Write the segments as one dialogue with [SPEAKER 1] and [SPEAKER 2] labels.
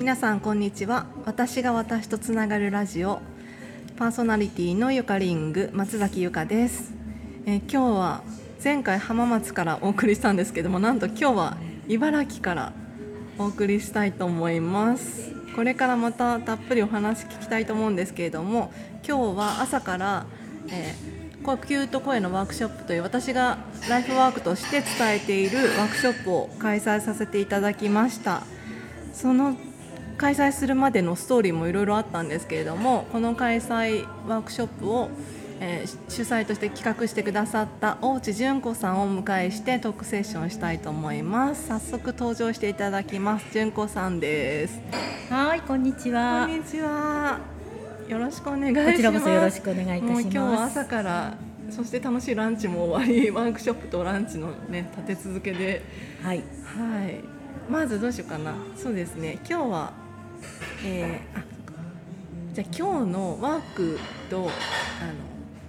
[SPEAKER 1] 皆さんこんにちは。私が私とつながるラジオパーソナリティのゆかりんぐ松崎ゆかです、え今日は前回浜松からお送りしたんですけどもなんと今日は茨城からお送りしたいと思います。これからまたたっぷりお話聞きたいと思うんですけれども今日は朝から、えー呼吸と声のワークショップという私がライフワークとして伝えているワークショップを開催させていただきました。その開催するまでのストーリーもいろいろあったんですけれどもこの開催ワークショップを、えー主催として企画してくださった大内純子さんをお迎えしてトークセッションしたいと思います。早速登場していただきます。純子さんです。
[SPEAKER 2] はい、こんにち
[SPEAKER 1] こ
[SPEAKER 2] は
[SPEAKER 1] ん。にちは。よろしくお願いします。
[SPEAKER 2] こちらこそよろしくお願いいたします。
[SPEAKER 1] もう今日は朝からそして楽しいランチも終わりワークショップとランチのね立て続けで。
[SPEAKER 2] はい、
[SPEAKER 1] はい、まずどうしようかな。そうですね。今日は、えーあ、じゃあ今日のワークとあの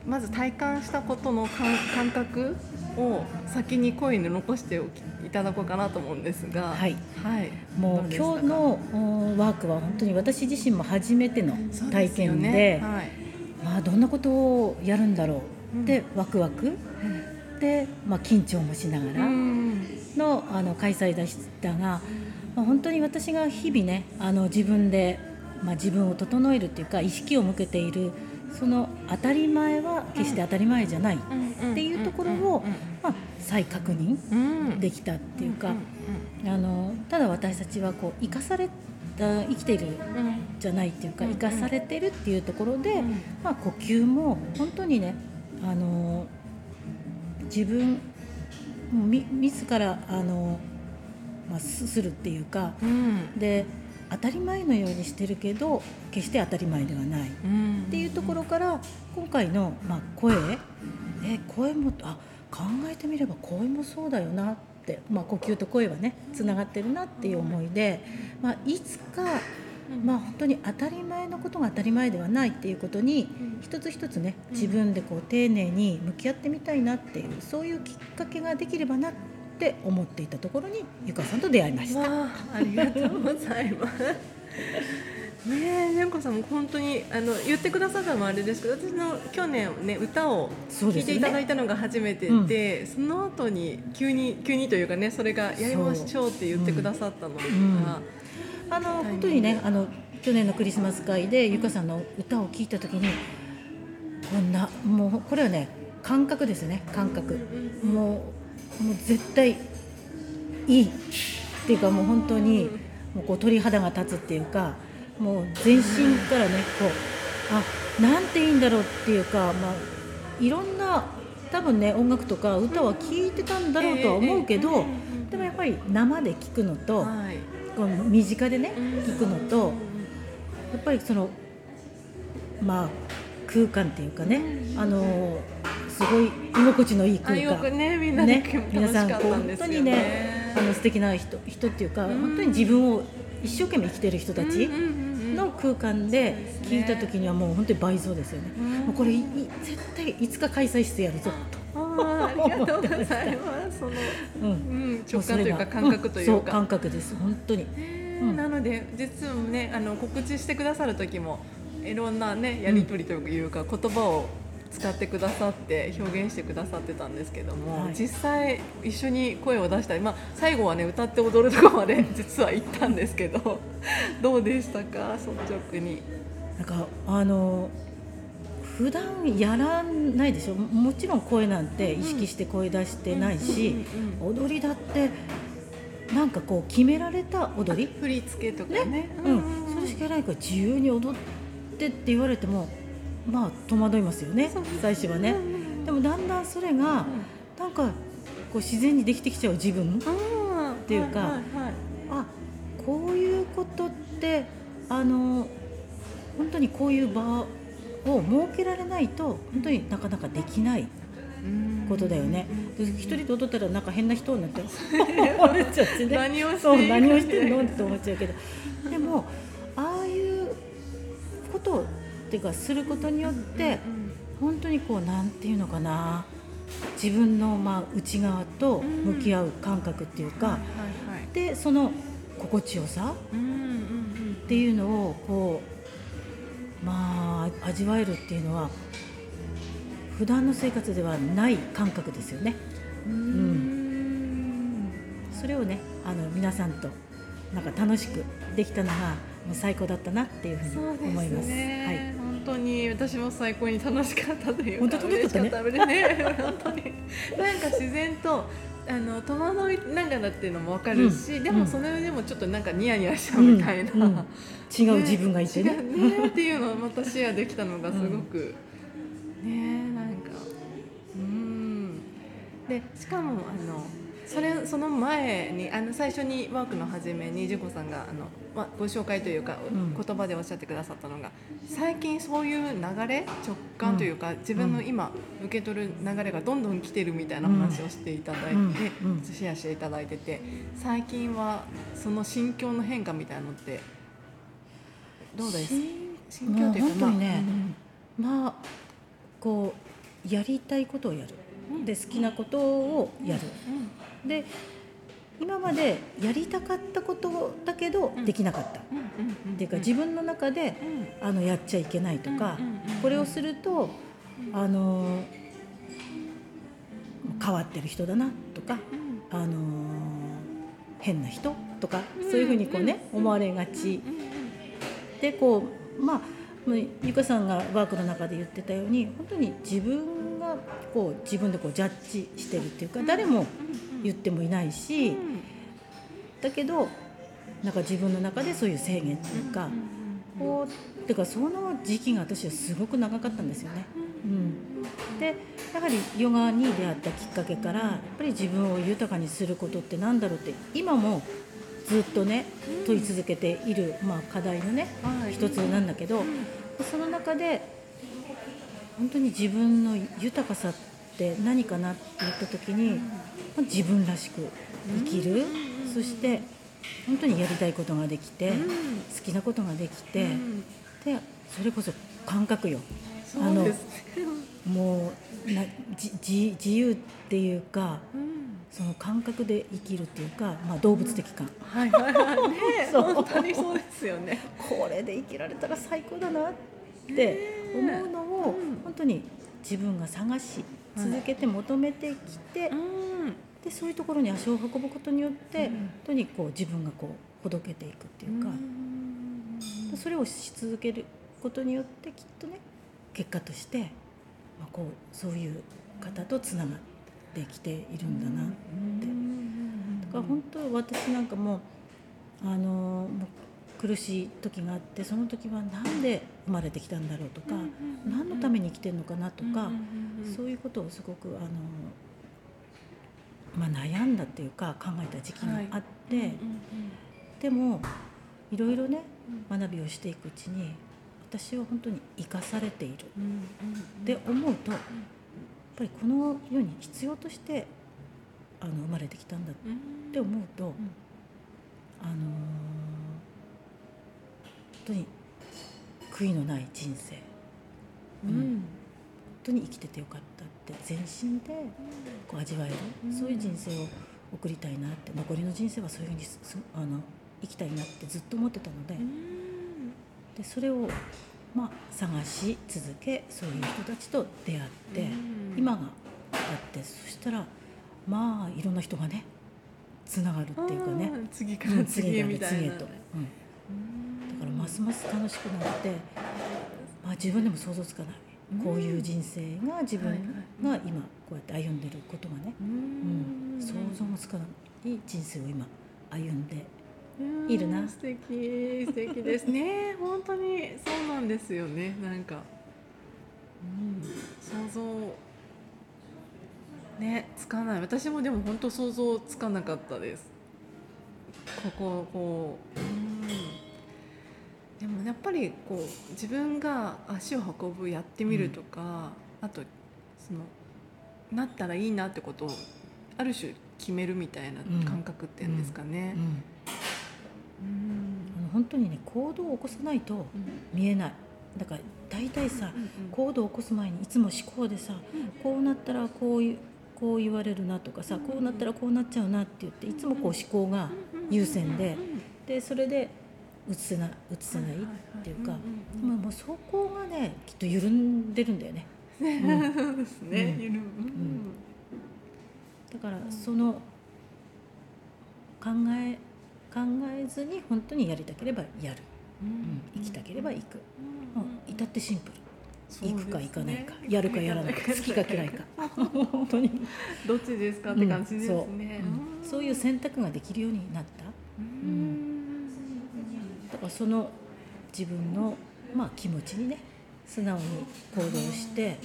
[SPEAKER 1] まず体感したことの感感覚を先に声に残しておきいただこうかなと思うんですが、
[SPEAKER 2] はい、
[SPEAKER 1] はい、
[SPEAKER 2] もう今日のおワークは本当に私自身も初めての体験で、
[SPEAKER 1] ね。はい。
[SPEAKER 2] まあどんなことをやるんだろ
[SPEAKER 1] うん
[SPEAKER 2] う。で、ワクワク。で、まあ緊張もしなが
[SPEAKER 1] う
[SPEAKER 2] ら
[SPEAKER 1] ん。
[SPEAKER 2] のあの開催でしたが、まあ本当に私が日々ね、あの自分でまあ自分を整えるっていうか意識を向けているその当たり前は決して当たり前じゃない。っていうところをまあ、再確認
[SPEAKER 1] うん。
[SPEAKER 2] できたっていうか、
[SPEAKER 1] ん
[SPEAKER 2] あのただ私たちはこう生かされた生きているじゃないっていうか
[SPEAKER 1] うん
[SPEAKER 2] 生かされてるっていうところで、
[SPEAKER 1] うん。
[SPEAKER 2] まあ、呼吸も本当にねあの自分自らあの、まあ、すするっていうか
[SPEAKER 1] うん。
[SPEAKER 2] で当たり前のようにしてるけど決して当たり前ではない。
[SPEAKER 1] うん。
[SPEAKER 2] っていうところから今回の、まあ、声え声もあ考えてみれば声もそうだよなって、まあ、呼吸と声はねつながってるなっていう思いで、まあ、いつか、まあ、本当に当たり前のことが当たり前ではないっていうことに一つ一つね自分でこう丁寧に向き合ってみたいなっていうそういうきっかけができればなって思っていたところにゆかさんと出会いました。
[SPEAKER 1] わあ、ありがとうございます。ねえ、純子さんも本当にあの言ってくださったのもあれですけど、私の去年ね歌を聴いていただいたのが初めてで、その後に急に急にというかね、それがやりましょうって言ってくださったのが、
[SPEAKER 2] ん。あの
[SPEAKER 1] タイミング
[SPEAKER 2] 本当にねあの去年のクリスマス会でゆかさんの歌を聴いた時にこんなもうこれはね感覚ですね感覚。もうもう絶対いい。っていうかもう本当にもうこう鳥肌が立つっていうかもう全身からねこうあなんていいんだろうっていうかまあいろんな多分ね音楽とか歌は聴いてたんだろうとは思うけどでもやっぱり生で聴くのと
[SPEAKER 1] はい、
[SPEAKER 2] この身近でね聞くのとやっぱりそのまあ空間っていうかねあのすごい居心地のいい
[SPEAKER 1] あ
[SPEAKER 2] 空間
[SPEAKER 1] ねみんなで
[SPEAKER 2] ね皆さん本当にね
[SPEAKER 1] ね。
[SPEAKER 2] あの素敵な人人っていうか
[SPEAKER 1] うん
[SPEAKER 2] 本当に自分を一生懸命生きてる人たちの空間で聞いた時にはもう本当に倍増ですよね。
[SPEAKER 1] うん
[SPEAKER 2] もうこれ絶対いつか開催してやるぞ
[SPEAKER 1] あーありがとうございます。その
[SPEAKER 2] と。うん
[SPEAKER 1] うん直感というか感覚という
[SPEAKER 2] そう
[SPEAKER 1] か。
[SPEAKER 2] 感覚です本当に。うん
[SPEAKER 1] なので実はねあの告知してくださる時もいろんなねやり取りというか、言葉を使ってくださって表現してくださってたんですけども、
[SPEAKER 2] はい。
[SPEAKER 1] 実際一緒に声を出したり、まあ、最後はね歌って踊るとこまで実は行ったんですけど どうでしたか？率直に。
[SPEAKER 2] なんかあの普段やらないでしょ？もちろん声なんて意識して声出してないし、踊りだってなんかこう決められた踊り、
[SPEAKER 1] 振り付けとかね。
[SPEAKER 2] ね？うん、それしかないから自由に踊ってって言われてもまあ戸惑いますよね最初はね。でもだんだんそれがなんかこう自然にできてきちゃう自分
[SPEAKER 1] って
[SPEAKER 2] いうかあこういうことってあの本当にこういう場を設けられないと本当になかなかできないことだよね。で一人で踊ったらなんか変な人になって思 っちゃってね。
[SPEAKER 1] 何を
[SPEAKER 2] そう何をしてるの？って思っちゃうけど。でもああいうことっていうかすることによって本当にこうなんていうのかな。自分のまあ内側と向き合う感覚っていうか、でその心地よさっていうのをこうまあ味わえるっていうのは普段の生活ではない感覚ですよね。
[SPEAKER 1] うん。
[SPEAKER 2] それをねあの皆さんとなんか楽しくできたのがもう最高だったなっていうふうに思います。
[SPEAKER 1] ね、本当に私も最高に楽しかったというか
[SPEAKER 2] 本当楽しかったね。
[SPEAKER 1] ね。本当に。なんか自然とあの戸惑いながらっていうのもわかるし、
[SPEAKER 2] うん。
[SPEAKER 1] でもそれでもちょっとなんかニヤニヤしちゃうみたいな、
[SPEAKER 2] うん。うん。違う自分がいてね。
[SPEAKER 1] ね。っていうのをまたシェアできたのがすごく、ねなんか。うん。でしかもあのそれその前にあの最初にワークの初めにジュコさんがあの、ま、ご紹介というか、
[SPEAKER 2] うん。
[SPEAKER 1] 言葉でおっしゃってくださったのが最近そういう流れ直感というか、自分の今受け取る流れがどんどん来てるみたいな話をしていただいて、
[SPEAKER 2] うん。うん。
[SPEAKER 1] シェアしていただいてて最近はその心境の変化みたいなのってどうです？心境というか
[SPEAKER 2] もう本当にね
[SPEAKER 1] まあ
[SPEAKER 2] まあこうやりたいことをやる。で好きなことをやる。
[SPEAKER 1] うん
[SPEAKER 2] で今までやりたかったことだけど
[SPEAKER 1] うん。
[SPEAKER 2] できなかった、っていうか自分の中で
[SPEAKER 1] うん。
[SPEAKER 2] あのやっちゃいけないとか、これをするとあの変わってる人だなとか、
[SPEAKER 1] うん。
[SPEAKER 2] あの変な人とかそういうふうにこうね、思われがち。でこうまあもうゆかさんがワークの中で言ってたように本当に自分がこう自分でこうジャッジしてるっていうか誰も言ってもいないしだけどなんか自分の中でそういう制限っていうかこうてかその時期が私はすごく長かったんですよね。うん、でやはりヨガに出会ったきっかけからやっぱり自分を豊かにすることって何だろうって今もずっとね問い続けている、まあ、課題のね
[SPEAKER 1] はい。
[SPEAKER 2] 一つなんだけどその中で本当に自分の豊かさって何かなって言った時にまあ自分らしく生きる。そして本当にやりたいことができて好きなことができてでそれこそ感覚よ。
[SPEAKER 1] そうですね。
[SPEAKER 2] もうな自由っていうか
[SPEAKER 1] うん。
[SPEAKER 2] その感覚で生きるっていうか、まあ、動物的感。
[SPEAKER 1] はいはいはい。ね
[SPEAKER 2] そう。
[SPEAKER 1] 本当にそうですよね。
[SPEAKER 2] これで生きられたら最高だなって思うのを
[SPEAKER 1] うん。
[SPEAKER 2] 本当に自分が探し続けて求めてきて、
[SPEAKER 1] うん。
[SPEAKER 2] でそういうところに足を運ぶことによって、
[SPEAKER 1] うん。
[SPEAKER 2] 本当にこう自分がこうほどけていくっていうか、それをし続けることによってきっとね結果として、まあ、こうそういう方とつながってきているんだなって。だから本当私なんかもあのもう苦しい時があってその時は何で生まれてきたんだろうとか、何のために生きてるのかなとか、そういうことをすごくあの、まあ、悩んだっていうか考えた時期があって、でもいろいろね学びをしていくうちに私は本当に生かされている。って思うとやっぱりこの世に必要としてあの生まれてきたんだって思うと、あのー本当に悔いのない人生。
[SPEAKER 1] うん。
[SPEAKER 2] 本当に生きててよかったって全身でこう味わえる、
[SPEAKER 1] うん。
[SPEAKER 2] そういう人生を送りたいなって残りの人生はそういうふうにすあの生きたいなってずっと思ってたので,、でそれを、まあ、探し続けそういう人たちと出会って、今があってそしたらまあいろんな人がねつながるっていうかね、
[SPEAKER 1] 次か
[SPEAKER 2] うん
[SPEAKER 1] ら次へみたいな
[SPEAKER 2] 次へと、うん、ますます楽しくなって、まあ、自分でも想像つかない、こういう人生が自分
[SPEAKER 1] はい
[SPEAKER 2] が
[SPEAKER 1] はい。
[SPEAKER 2] 今こうやって歩んでることがね、
[SPEAKER 1] う
[SPEAKER 2] うん。
[SPEAKER 1] ん
[SPEAKER 2] 想像もつかない人生を今歩んで
[SPEAKER 1] うん
[SPEAKER 2] いるな。
[SPEAKER 1] 素敵。素敵ですね。本当にそうなんですよね。なんか、うん、想像ねつかない。私もでも本当想像つかなかったです。こここう、うん、でもやっぱりこう自分が足を運ぶやってみるとか、あとそのなったらいいなってことをある種決めるみたいな感覚っていうんですかね。
[SPEAKER 2] う。ん。本当にね行動を起こさないと見えない。だから大体さ行動を起こす前にいつも思考でさこうなったらこういうこう言われるなとかさこうなったらこうなっちゃうなって言っていつもこう思考が優先で。でそれで映せな映せないっていうか、
[SPEAKER 1] うんうん
[SPEAKER 2] まあもうそこがねきっと緩んでるんだよね。
[SPEAKER 1] う んそうですね、
[SPEAKER 2] うん。
[SPEAKER 1] ゆる
[SPEAKER 2] だからその考え考えずに本当にやりたければやる、うん。生きたければ行く、もう至ってシンプル。行くか行かないか、やるかやらないか。好きか嫌いか。本当に、
[SPEAKER 1] どっちですかって感じです
[SPEAKER 2] そう
[SPEAKER 1] ね、
[SPEAKER 2] う。ん。そういう選択ができるようになった。
[SPEAKER 1] うん。
[SPEAKER 2] だからその自分の、まあ、気持ちにね素直に行動して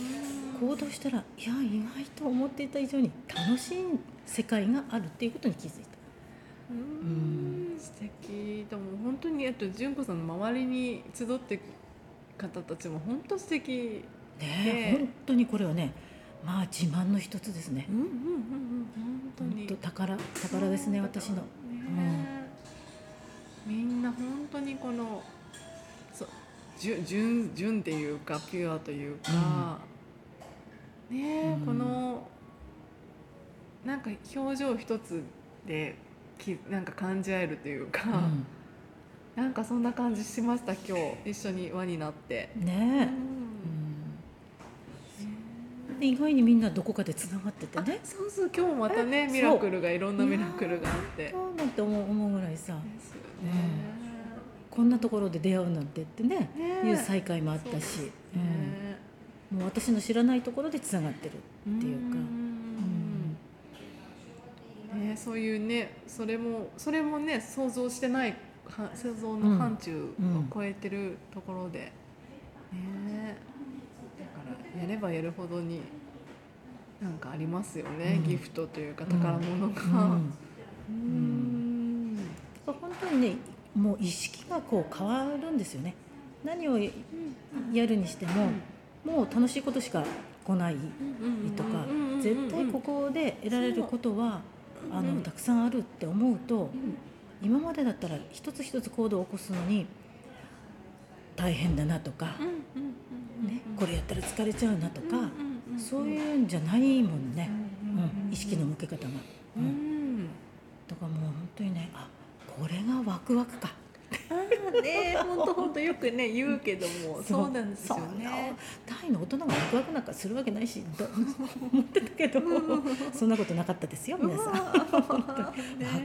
[SPEAKER 2] 行動したらいや意外と思っていた以上に楽しい世界があるっていうことに気づいた。
[SPEAKER 1] うん。素敵。でも本当にあと純子さんの周りに集って方たちも本当素敵。
[SPEAKER 2] ね
[SPEAKER 1] ね
[SPEAKER 2] 本当にこれはねまあ自慢の一つですね。
[SPEAKER 1] うんうんうんうん本当
[SPEAKER 2] 本
[SPEAKER 1] に
[SPEAKER 2] 当宝宝ですね私の。
[SPEAKER 1] ねみんな本当にこのそう純純純っていうかピュアというか、ねえ、
[SPEAKER 2] うん。
[SPEAKER 1] このなんか表情一つできなんか感じ合えるというか、なんかそんな感じしました今日。一緒に輪になって。
[SPEAKER 2] うん、で意外にみんなどこかでつながってて
[SPEAKER 1] あ
[SPEAKER 2] ね
[SPEAKER 1] そうそう今日もまたね
[SPEAKER 2] え
[SPEAKER 1] ミラクルがいろんなミラクルがあって。
[SPEAKER 2] そうなんて思う思うぐらいさ。
[SPEAKER 1] ですよね。
[SPEAKER 2] こんなところで出会うなんてってね
[SPEAKER 1] ねえ。
[SPEAKER 2] いう再会もあったし、
[SPEAKER 1] そう
[SPEAKER 2] ん
[SPEAKER 1] ね。
[SPEAKER 2] もう私の知らないところでつながってるっていうか、
[SPEAKER 1] うんね、そういうねそれもそれもね想像してないは想像の範疇を超えてるところで、ねだからやればやるほどになんかありますよね、
[SPEAKER 2] うん。
[SPEAKER 1] ギフトというか宝物が。
[SPEAKER 2] うん。
[SPEAKER 1] うん。
[SPEAKER 2] 本当にねもう意識がこう変わるんですよね。何をやるにしても、もう楽しいことしか来ないとか、絶対ここで得られることは、あのたくさんあるって思うと、今までだったら一つ一つ行動を起こすのに大変だなとか、ね、これやったら疲れちゃうなとか、そういうんじゃないもんね、うん意識の向け方が、
[SPEAKER 1] う
[SPEAKER 2] うん
[SPEAKER 1] ん。
[SPEAKER 2] だからもう本当にねあこれがワクワクか
[SPEAKER 1] ね本当本当よくね言うけどもそうなんですよね。
[SPEAKER 2] 大の大人がワクワクなんかするわけないしと思ってたけどそんなことなかったですよ皆さん。ワ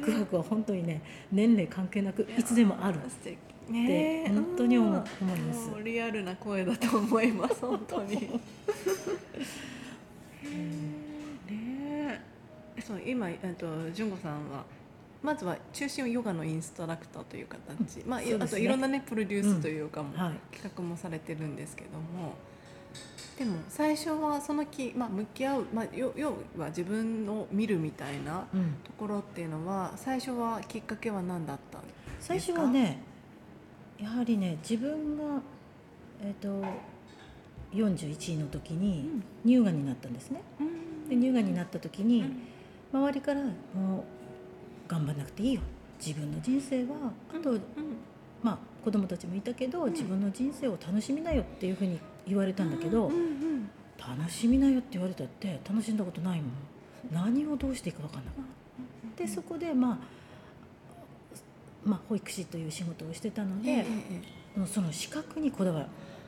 [SPEAKER 2] クワクは本当にね年齢関係なくいつでもある。って
[SPEAKER 1] ね
[SPEAKER 2] 本当に思います。
[SPEAKER 1] リアルな声だと思います本当に。ねえそう今えっと純子さんはまずは中心をヨガのインストラクターという形、まあ、
[SPEAKER 2] そうですね。
[SPEAKER 1] あといろんなねプロデュースというかも、
[SPEAKER 2] はい。
[SPEAKER 1] 企画もされてるんですけども。でも最初はそのき、まあ、向き合う、まあ、要要は自分を見るみたいな
[SPEAKER 2] うん、
[SPEAKER 1] ところっていうのは最初はきっかけは何だったん
[SPEAKER 2] 最初はねやはりね自分がえっ、と41の時に乳がんになったんですね。で乳がんになった時に、周りからもう頑張らなくていいよ。自分の人生はあと、まあ子供たちもいたけど、
[SPEAKER 1] うん。
[SPEAKER 2] 自分の人生を楽しみなよっていうふうに言われたんだけど、
[SPEAKER 1] うんうん
[SPEAKER 2] 楽しみなよって言われたって楽しんだことないもん。何をどうしていいか分かんなかったでそこでまあまあ保育士という仕事をしてたので、
[SPEAKER 1] ええ
[SPEAKER 2] その資格にこだわっ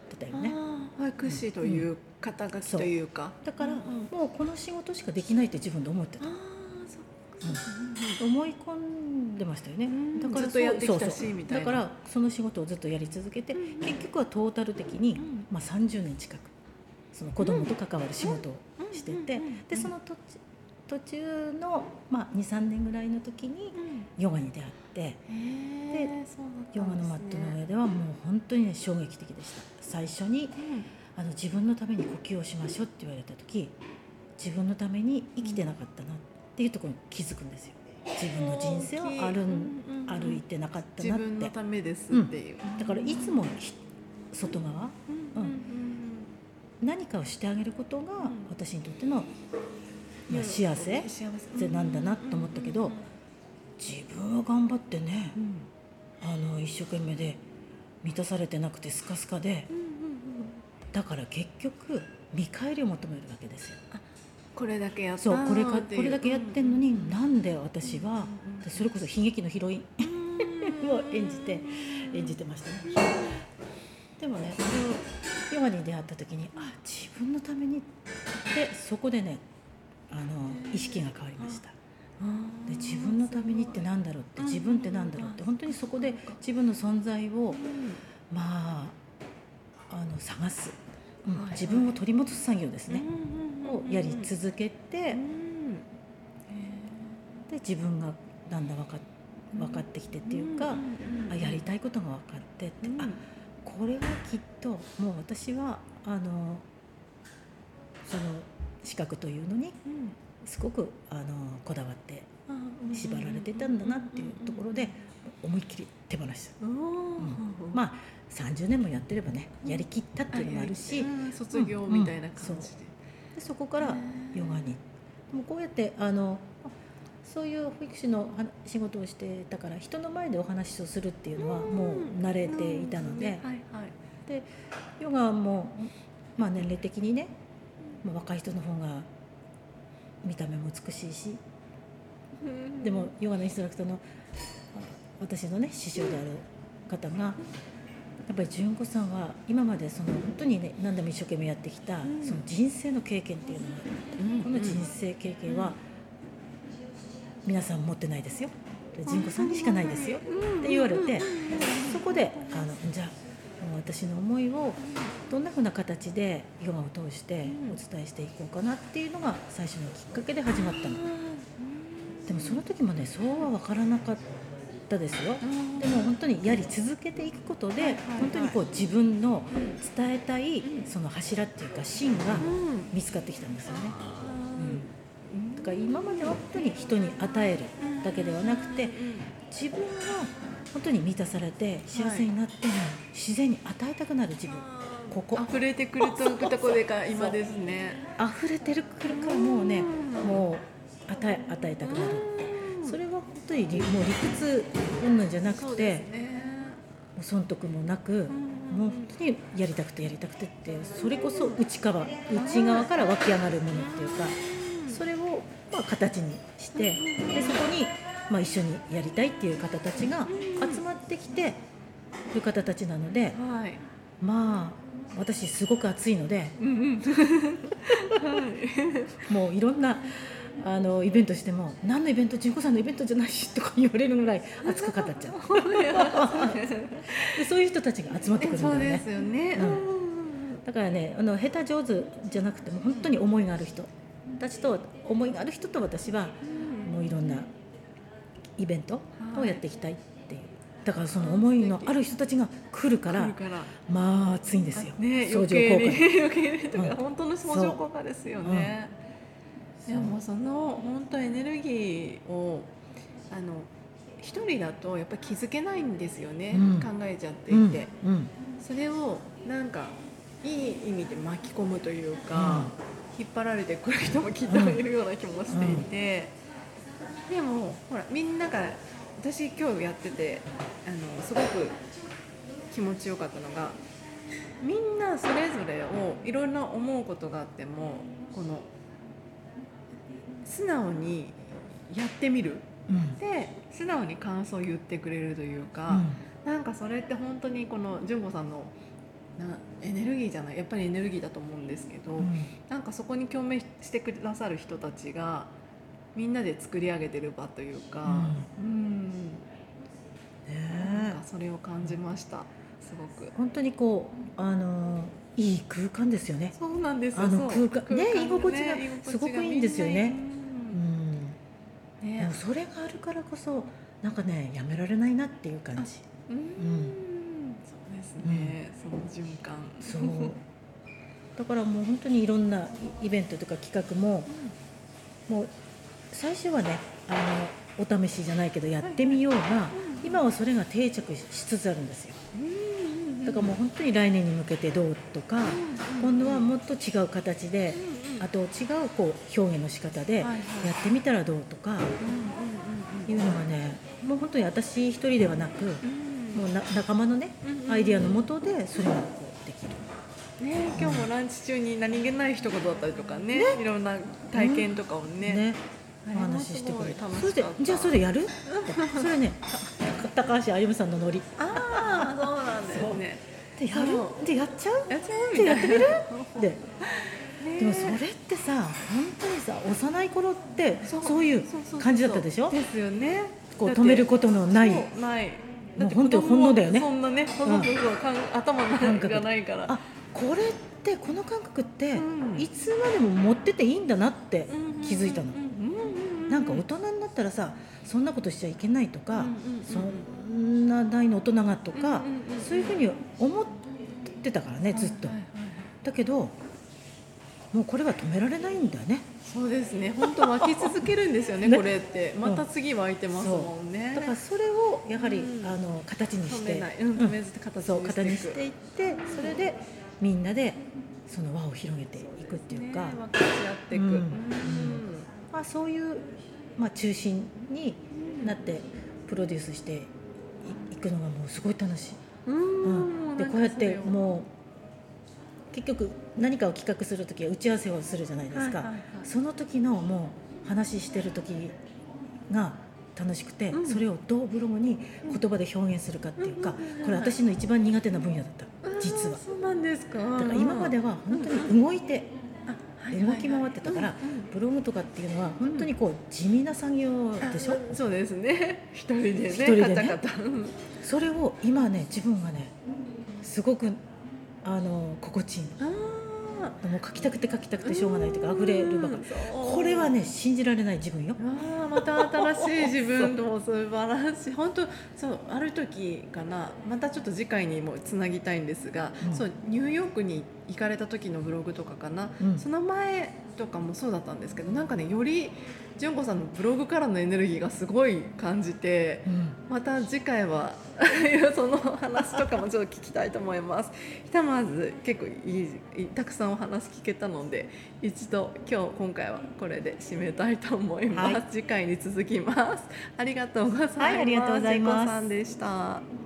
[SPEAKER 2] てたよね。
[SPEAKER 1] 保育士という肩書きというか、
[SPEAKER 2] だから、
[SPEAKER 1] うんうん。
[SPEAKER 2] もうこの仕事しかできないって自分で思ってた思い込んでましたよね、
[SPEAKER 1] うん。
[SPEAKER 2] だから
[SPEAKER 1] ずっとやってきたし
[SPEAKER 2] そうそう。だからその仕事をずっとやり続けて、
[SPEAKER 1] うん
[SPEAKER 2] 結局はトータル的に、
[SPEAKER 1] ん。
[SPEAKER 2] まあ、30年近くその子供と関わる仕事をしてて、
[SPEAKER 1] うん。うん。うん。
[SPEAKER 2] でその途中途中の、まあ、23年ぐらいの時にヨガに出会って
[SPEAKER 1] うだった
[SPEAKER 2] ヨガのマットの上ではもう本当にね衝撃的でした。最初にあの自分のために呼吸をしましょうって言われた時自分のために生きてなかったなっていうところに気づくんですよ。自分の人生を歩ん
[SPEAKER 1] うんうんうん。
[SPEAKER 2] 歩いてなかった
[SPEAKER 1] 自
[SPEAKER 2] なって。
[SPEAKER 1] 分のためですっていう、
[SPEAKER 2] だからいつもひ外側
[SPEAKER 1] うんうん
[SPEAKER 2] 何かをしてあげることが
[SPEAKER 1] ん。
[SPEAKER 2] 私にとっての、
[SPEAKER 1] うん。
[SPEAKER 2] まあ、幸せっ
[SPEAKER 1] 幸
[SPEAKER 2] てなんだなと思ったけど自分は頑張ってね
[SPEAKER 1] うん。
[SPEAKER 2] あの一生懸命で満たされてなくてスカスカで
[SPEAKER 1] うんうんうん。
[SPEAKER 2] だから結局見返りを求めるわけですよ。
[SPEAKER 1] これだけやっ
[SPEAKER 2] うこれこれだけやってんのに、
[SPEAKER 1] うん。
[SPEAKER 2] なんで私は、
[SPEAKER 1] うんうん
[SPEAKER 2] それこそ悲劇のヒロイン
[SPEAKER 1] うん。
[SPEAKER 2] を演じて演じてましたね。でもねヨガに出会った時にあ自分のためにってそこでねあの意識が変わりました。で自分のためにって何だろうって自分って何だろうって本当にそこで自分の存在をまああの探す、うん。自分を取り戻す作業ですね、をやり続けて、で自分がだんだん分か分かってきてっていうか、あやりたいことが分かってって、あこれはきっともう私はあのその資格というのにすごくあのこだわって縛られてたんだなっていうところで思いっきり手放した、うん。まあ30年もやってればねやりきったっていうのもあるし、
[SPEAKER 1] 卒業みたいな感じで,、
[SPEAKER 2] でそこからヨガに。でもこうやってあのそういう保育士の仕事をしてたから人の前でお話をするっていうのはもう慣れていたので、でヨガも、まあ、年齢的にね、まあ、若い人の方が見た目も美しいし。でもヨガのインストラクターの私のね師匠である方がやっぱり純子さんは今までその本当にね何でも一生懸命やってきた、その人生の経験っていうのがあって、この人生経験は皆さん持ってないですよ。純子さんにしかないですよ。って言われてそこであのじゃあ私の思いをどんなふうな形でヨガを通してお伝えしていこうかなっていうのが最初のきっかけで始まったの。でもその時もねそうは分からなかったですよ。でも本当にやり続けていくことで本当にこう自分の伝えたいその柱っていうか芯が見つかってきたんですよね。うん、だから今までは本当に人に与えるだけではなくて自分が本当に満たされて幸せになっても自然に与えたくなる自分。ここ。
[SPEAKER 1] 溢れてくるととこでか今ですね。
[SPEAKER 2] 溢れてるくるからもうねもう与え与えたくなる。それは本当にもう理屈うんぬんじゃなくて、ね、もう損得もなく、もう本当にやりたくてやりたくてってそれこそ内側内側から湧き上がるものっていうかそれをまあ形にしてでそこにまあ一緒にやりたいっていう方たちが集まってきてる方たちなので、はい、まあ私すごく暑いので、もういろんなあのイベントしても何のイベント？純子さんのイベントじゃないしとか言われるぐらい熱く語っちゃう。で そういう人たちが集まってくるんだよね。
[SPEAKER 1] ですよね、う
[SPEAKER 2] ん、だからねあの下手上手じゃなくても本当に思いがある人たちと思いがある人と私はもういろんなイベントをやっていきたいっていう。だからその思いのある人たちが来るからまあ暑いんですよ、
[SPEAKER 1] ね、相乗効果 本当の相乗効果ですよね、でもその本当エネルギーをあの一人だとやっぱり気づけないんですよね、うん、考えちゃっていて、うん、それをなんかいい意味で巻き込むというか、引っ張られてくる人もきっといるような気もしていて、でもほらみんなが私今日やっててあのすごく気持ちよかったのがみんなそれぞれをいろんな思うことがあってもこの素直にやってみる、うん、で素直に感想を言ってくれるというか、うん、なんかそれって本当にこの純子さんのなエネルギーじゃないやっぱりエネルギーだと思うんですけど、うん、なんかそこに共鳴してくださる人たちがみんなで作り上げてる場というか、うん、うん、ね、なんかそれを感じましたすごく。
[SPEAKER 2] 本当にこうあのーいい空間ですよね。
[SPEAKER 1] そうなんです
[SPEAKER 2] あの空間ね居心地がすごくいいんですよね。うん。ね、それがあるからこそなんかねやめられないなっていう感じ。
[SPEAKER 1] うん。そうですね。その循環。
[SPEAKER 2] そう。だからもう本当にいろんなイベントとか企画も、もう最初はねあのお試しじゃないけどやってみようが、今はそれが定着しつつあるんですよ。だからもう本当に来年に向けてどうとか、今度はもっと違う形で、あと違うこう表現の仕方でやってみたらどうとかいうのがねもう本当に私一人ではなく、もうな仲間のねアイディアのもとでそれがこうできる。
[SPEAKER 1] ね、今日もランチ中に何気ない一言だったりとかね、ね。いろんな体験とかをね、ね。
[SPEAKER 2] お話ししてくれた。それでじゃあそれやる？それね高橋歩さんのノリ。
[SPEAKER 1] ああそうね。
[SPEAKER 2] でやる？
[SPEAKER 1] そう
[SPEAKER 2] でやっちゃう？
[SPEAKER 1] やっちゃう
[SPEAKER 2] でやってみる？で。
[SPEAKER 1] ね
[SPEAKER 2] でもそれってさ本当にさ幼い頃ってそう。いう感じだったでしょ？
[SPEAKER 1] ですよね。
[SPEAKER 2] こう止めることのない。
[SPEAKER 1] ない。
[SPEAKER 2] もう本当に本能だよね。
[SPEAKER 1] そんなねそうそうそうかん頭の中がないから。
[SPEAKER 2] あこれってこの感覚って
[SPEAKER 1] うん。
[SPEAKER 2] いつまでも持ってていいんだなって
[SPEAKER 1] うん
[SPEAKER 2] 気づいたの。なんか大人になったらさそんなことしちゃいけないとか、そんな大の大人がとか、そういうふうに思ってたからねずっと、だけどもうこれは止められないんだよね。
[SPEAKER 1] そうですね。本当湧き続けるんですよね
[SPEAKER 2] ね。
[SPEAKER 1] これって。また次湧いてますもんね。
[SPEAKER 2] だからそれをやはり、
[SPEAKER 1] うん。
[SPEAKER 2] あの形にして。
[SPEAKER 1] うん、止めず形にして
[SPEAKER 2] にしていってそれでみんなでその輪を広げていくっていうか、
[SPEAKER 1] ね分かち合っていく、
[SPEAKER 2] うん。
[SPEAKER 1] うん。
[SPEAKER 2] まあ、そういう、まあ、中心になってプロデュースしていいくのがもうすごい楽しい。
[SPEAKER 1] うん。
[SPEAKER 2] うん、でこうやってもう結局何かを企画する時は打ち合わせをするじゃないですか、
[SPEAKER 1] はいはいはい。
[SPEAKER 2] その時のもう話してる時が楽しくて、
[SPEAKER 1] うん。
[SPEAKER 2] それをどうブログに言葉で表現するかっていうか、これ私の一番苦手な分野だった。実は。
[SPEAKER 1] そうなんですか。
[SPEAKER 2] だから今までは本当に動いて動き回ってたから
[SPEAKER 1] うんうん。
[SPEAKER 2] ブログとかっていうのは本当にこう地味な作業でしょ、
[SPEAKER 1] あそうですね。一人でね
[SPEAKER 2] 一人でね。
[SPEAKER 1] カタカタ。うん
[SPEAKER 2] それを今ね自分がねすごくあの心地いいの。
[SPEAKER 1] あ
[SPEAKER 2] もう書きたくて書きたくてしょうがないというか溢れるばかり。これはね信じられない自分よ。
[SPEAKER 1] ああまた新しい自分とも素晴らしい本当そうある時かな。またちょっと次回にもつなぎたいんですが、
[SPEAKER 2] うん。
[SPEAKER 1] そうニューヨークに行かれた時のブログとかかな、
[SPEAKER 2] うん。
[SPEAKER 1] その前とかもそうだったんですけどなんかねより純子さんのブログからのエネルギーがすごい感じて
[SPEAKER 2] うん
[SPEAKER 1] また次回は その話とかもちょっと聞きたいと思います。ひたまず結構いいたくさんお話聞けたので一度今日今回はこれで締めたいと思います。
[SPEAKER 2] はい
[SPEAKER 1] 次回に続きます。ありがとうございます。
[SPEAKER 2] はいありがとうございます
[SPEAKER 1] 純子さんでした。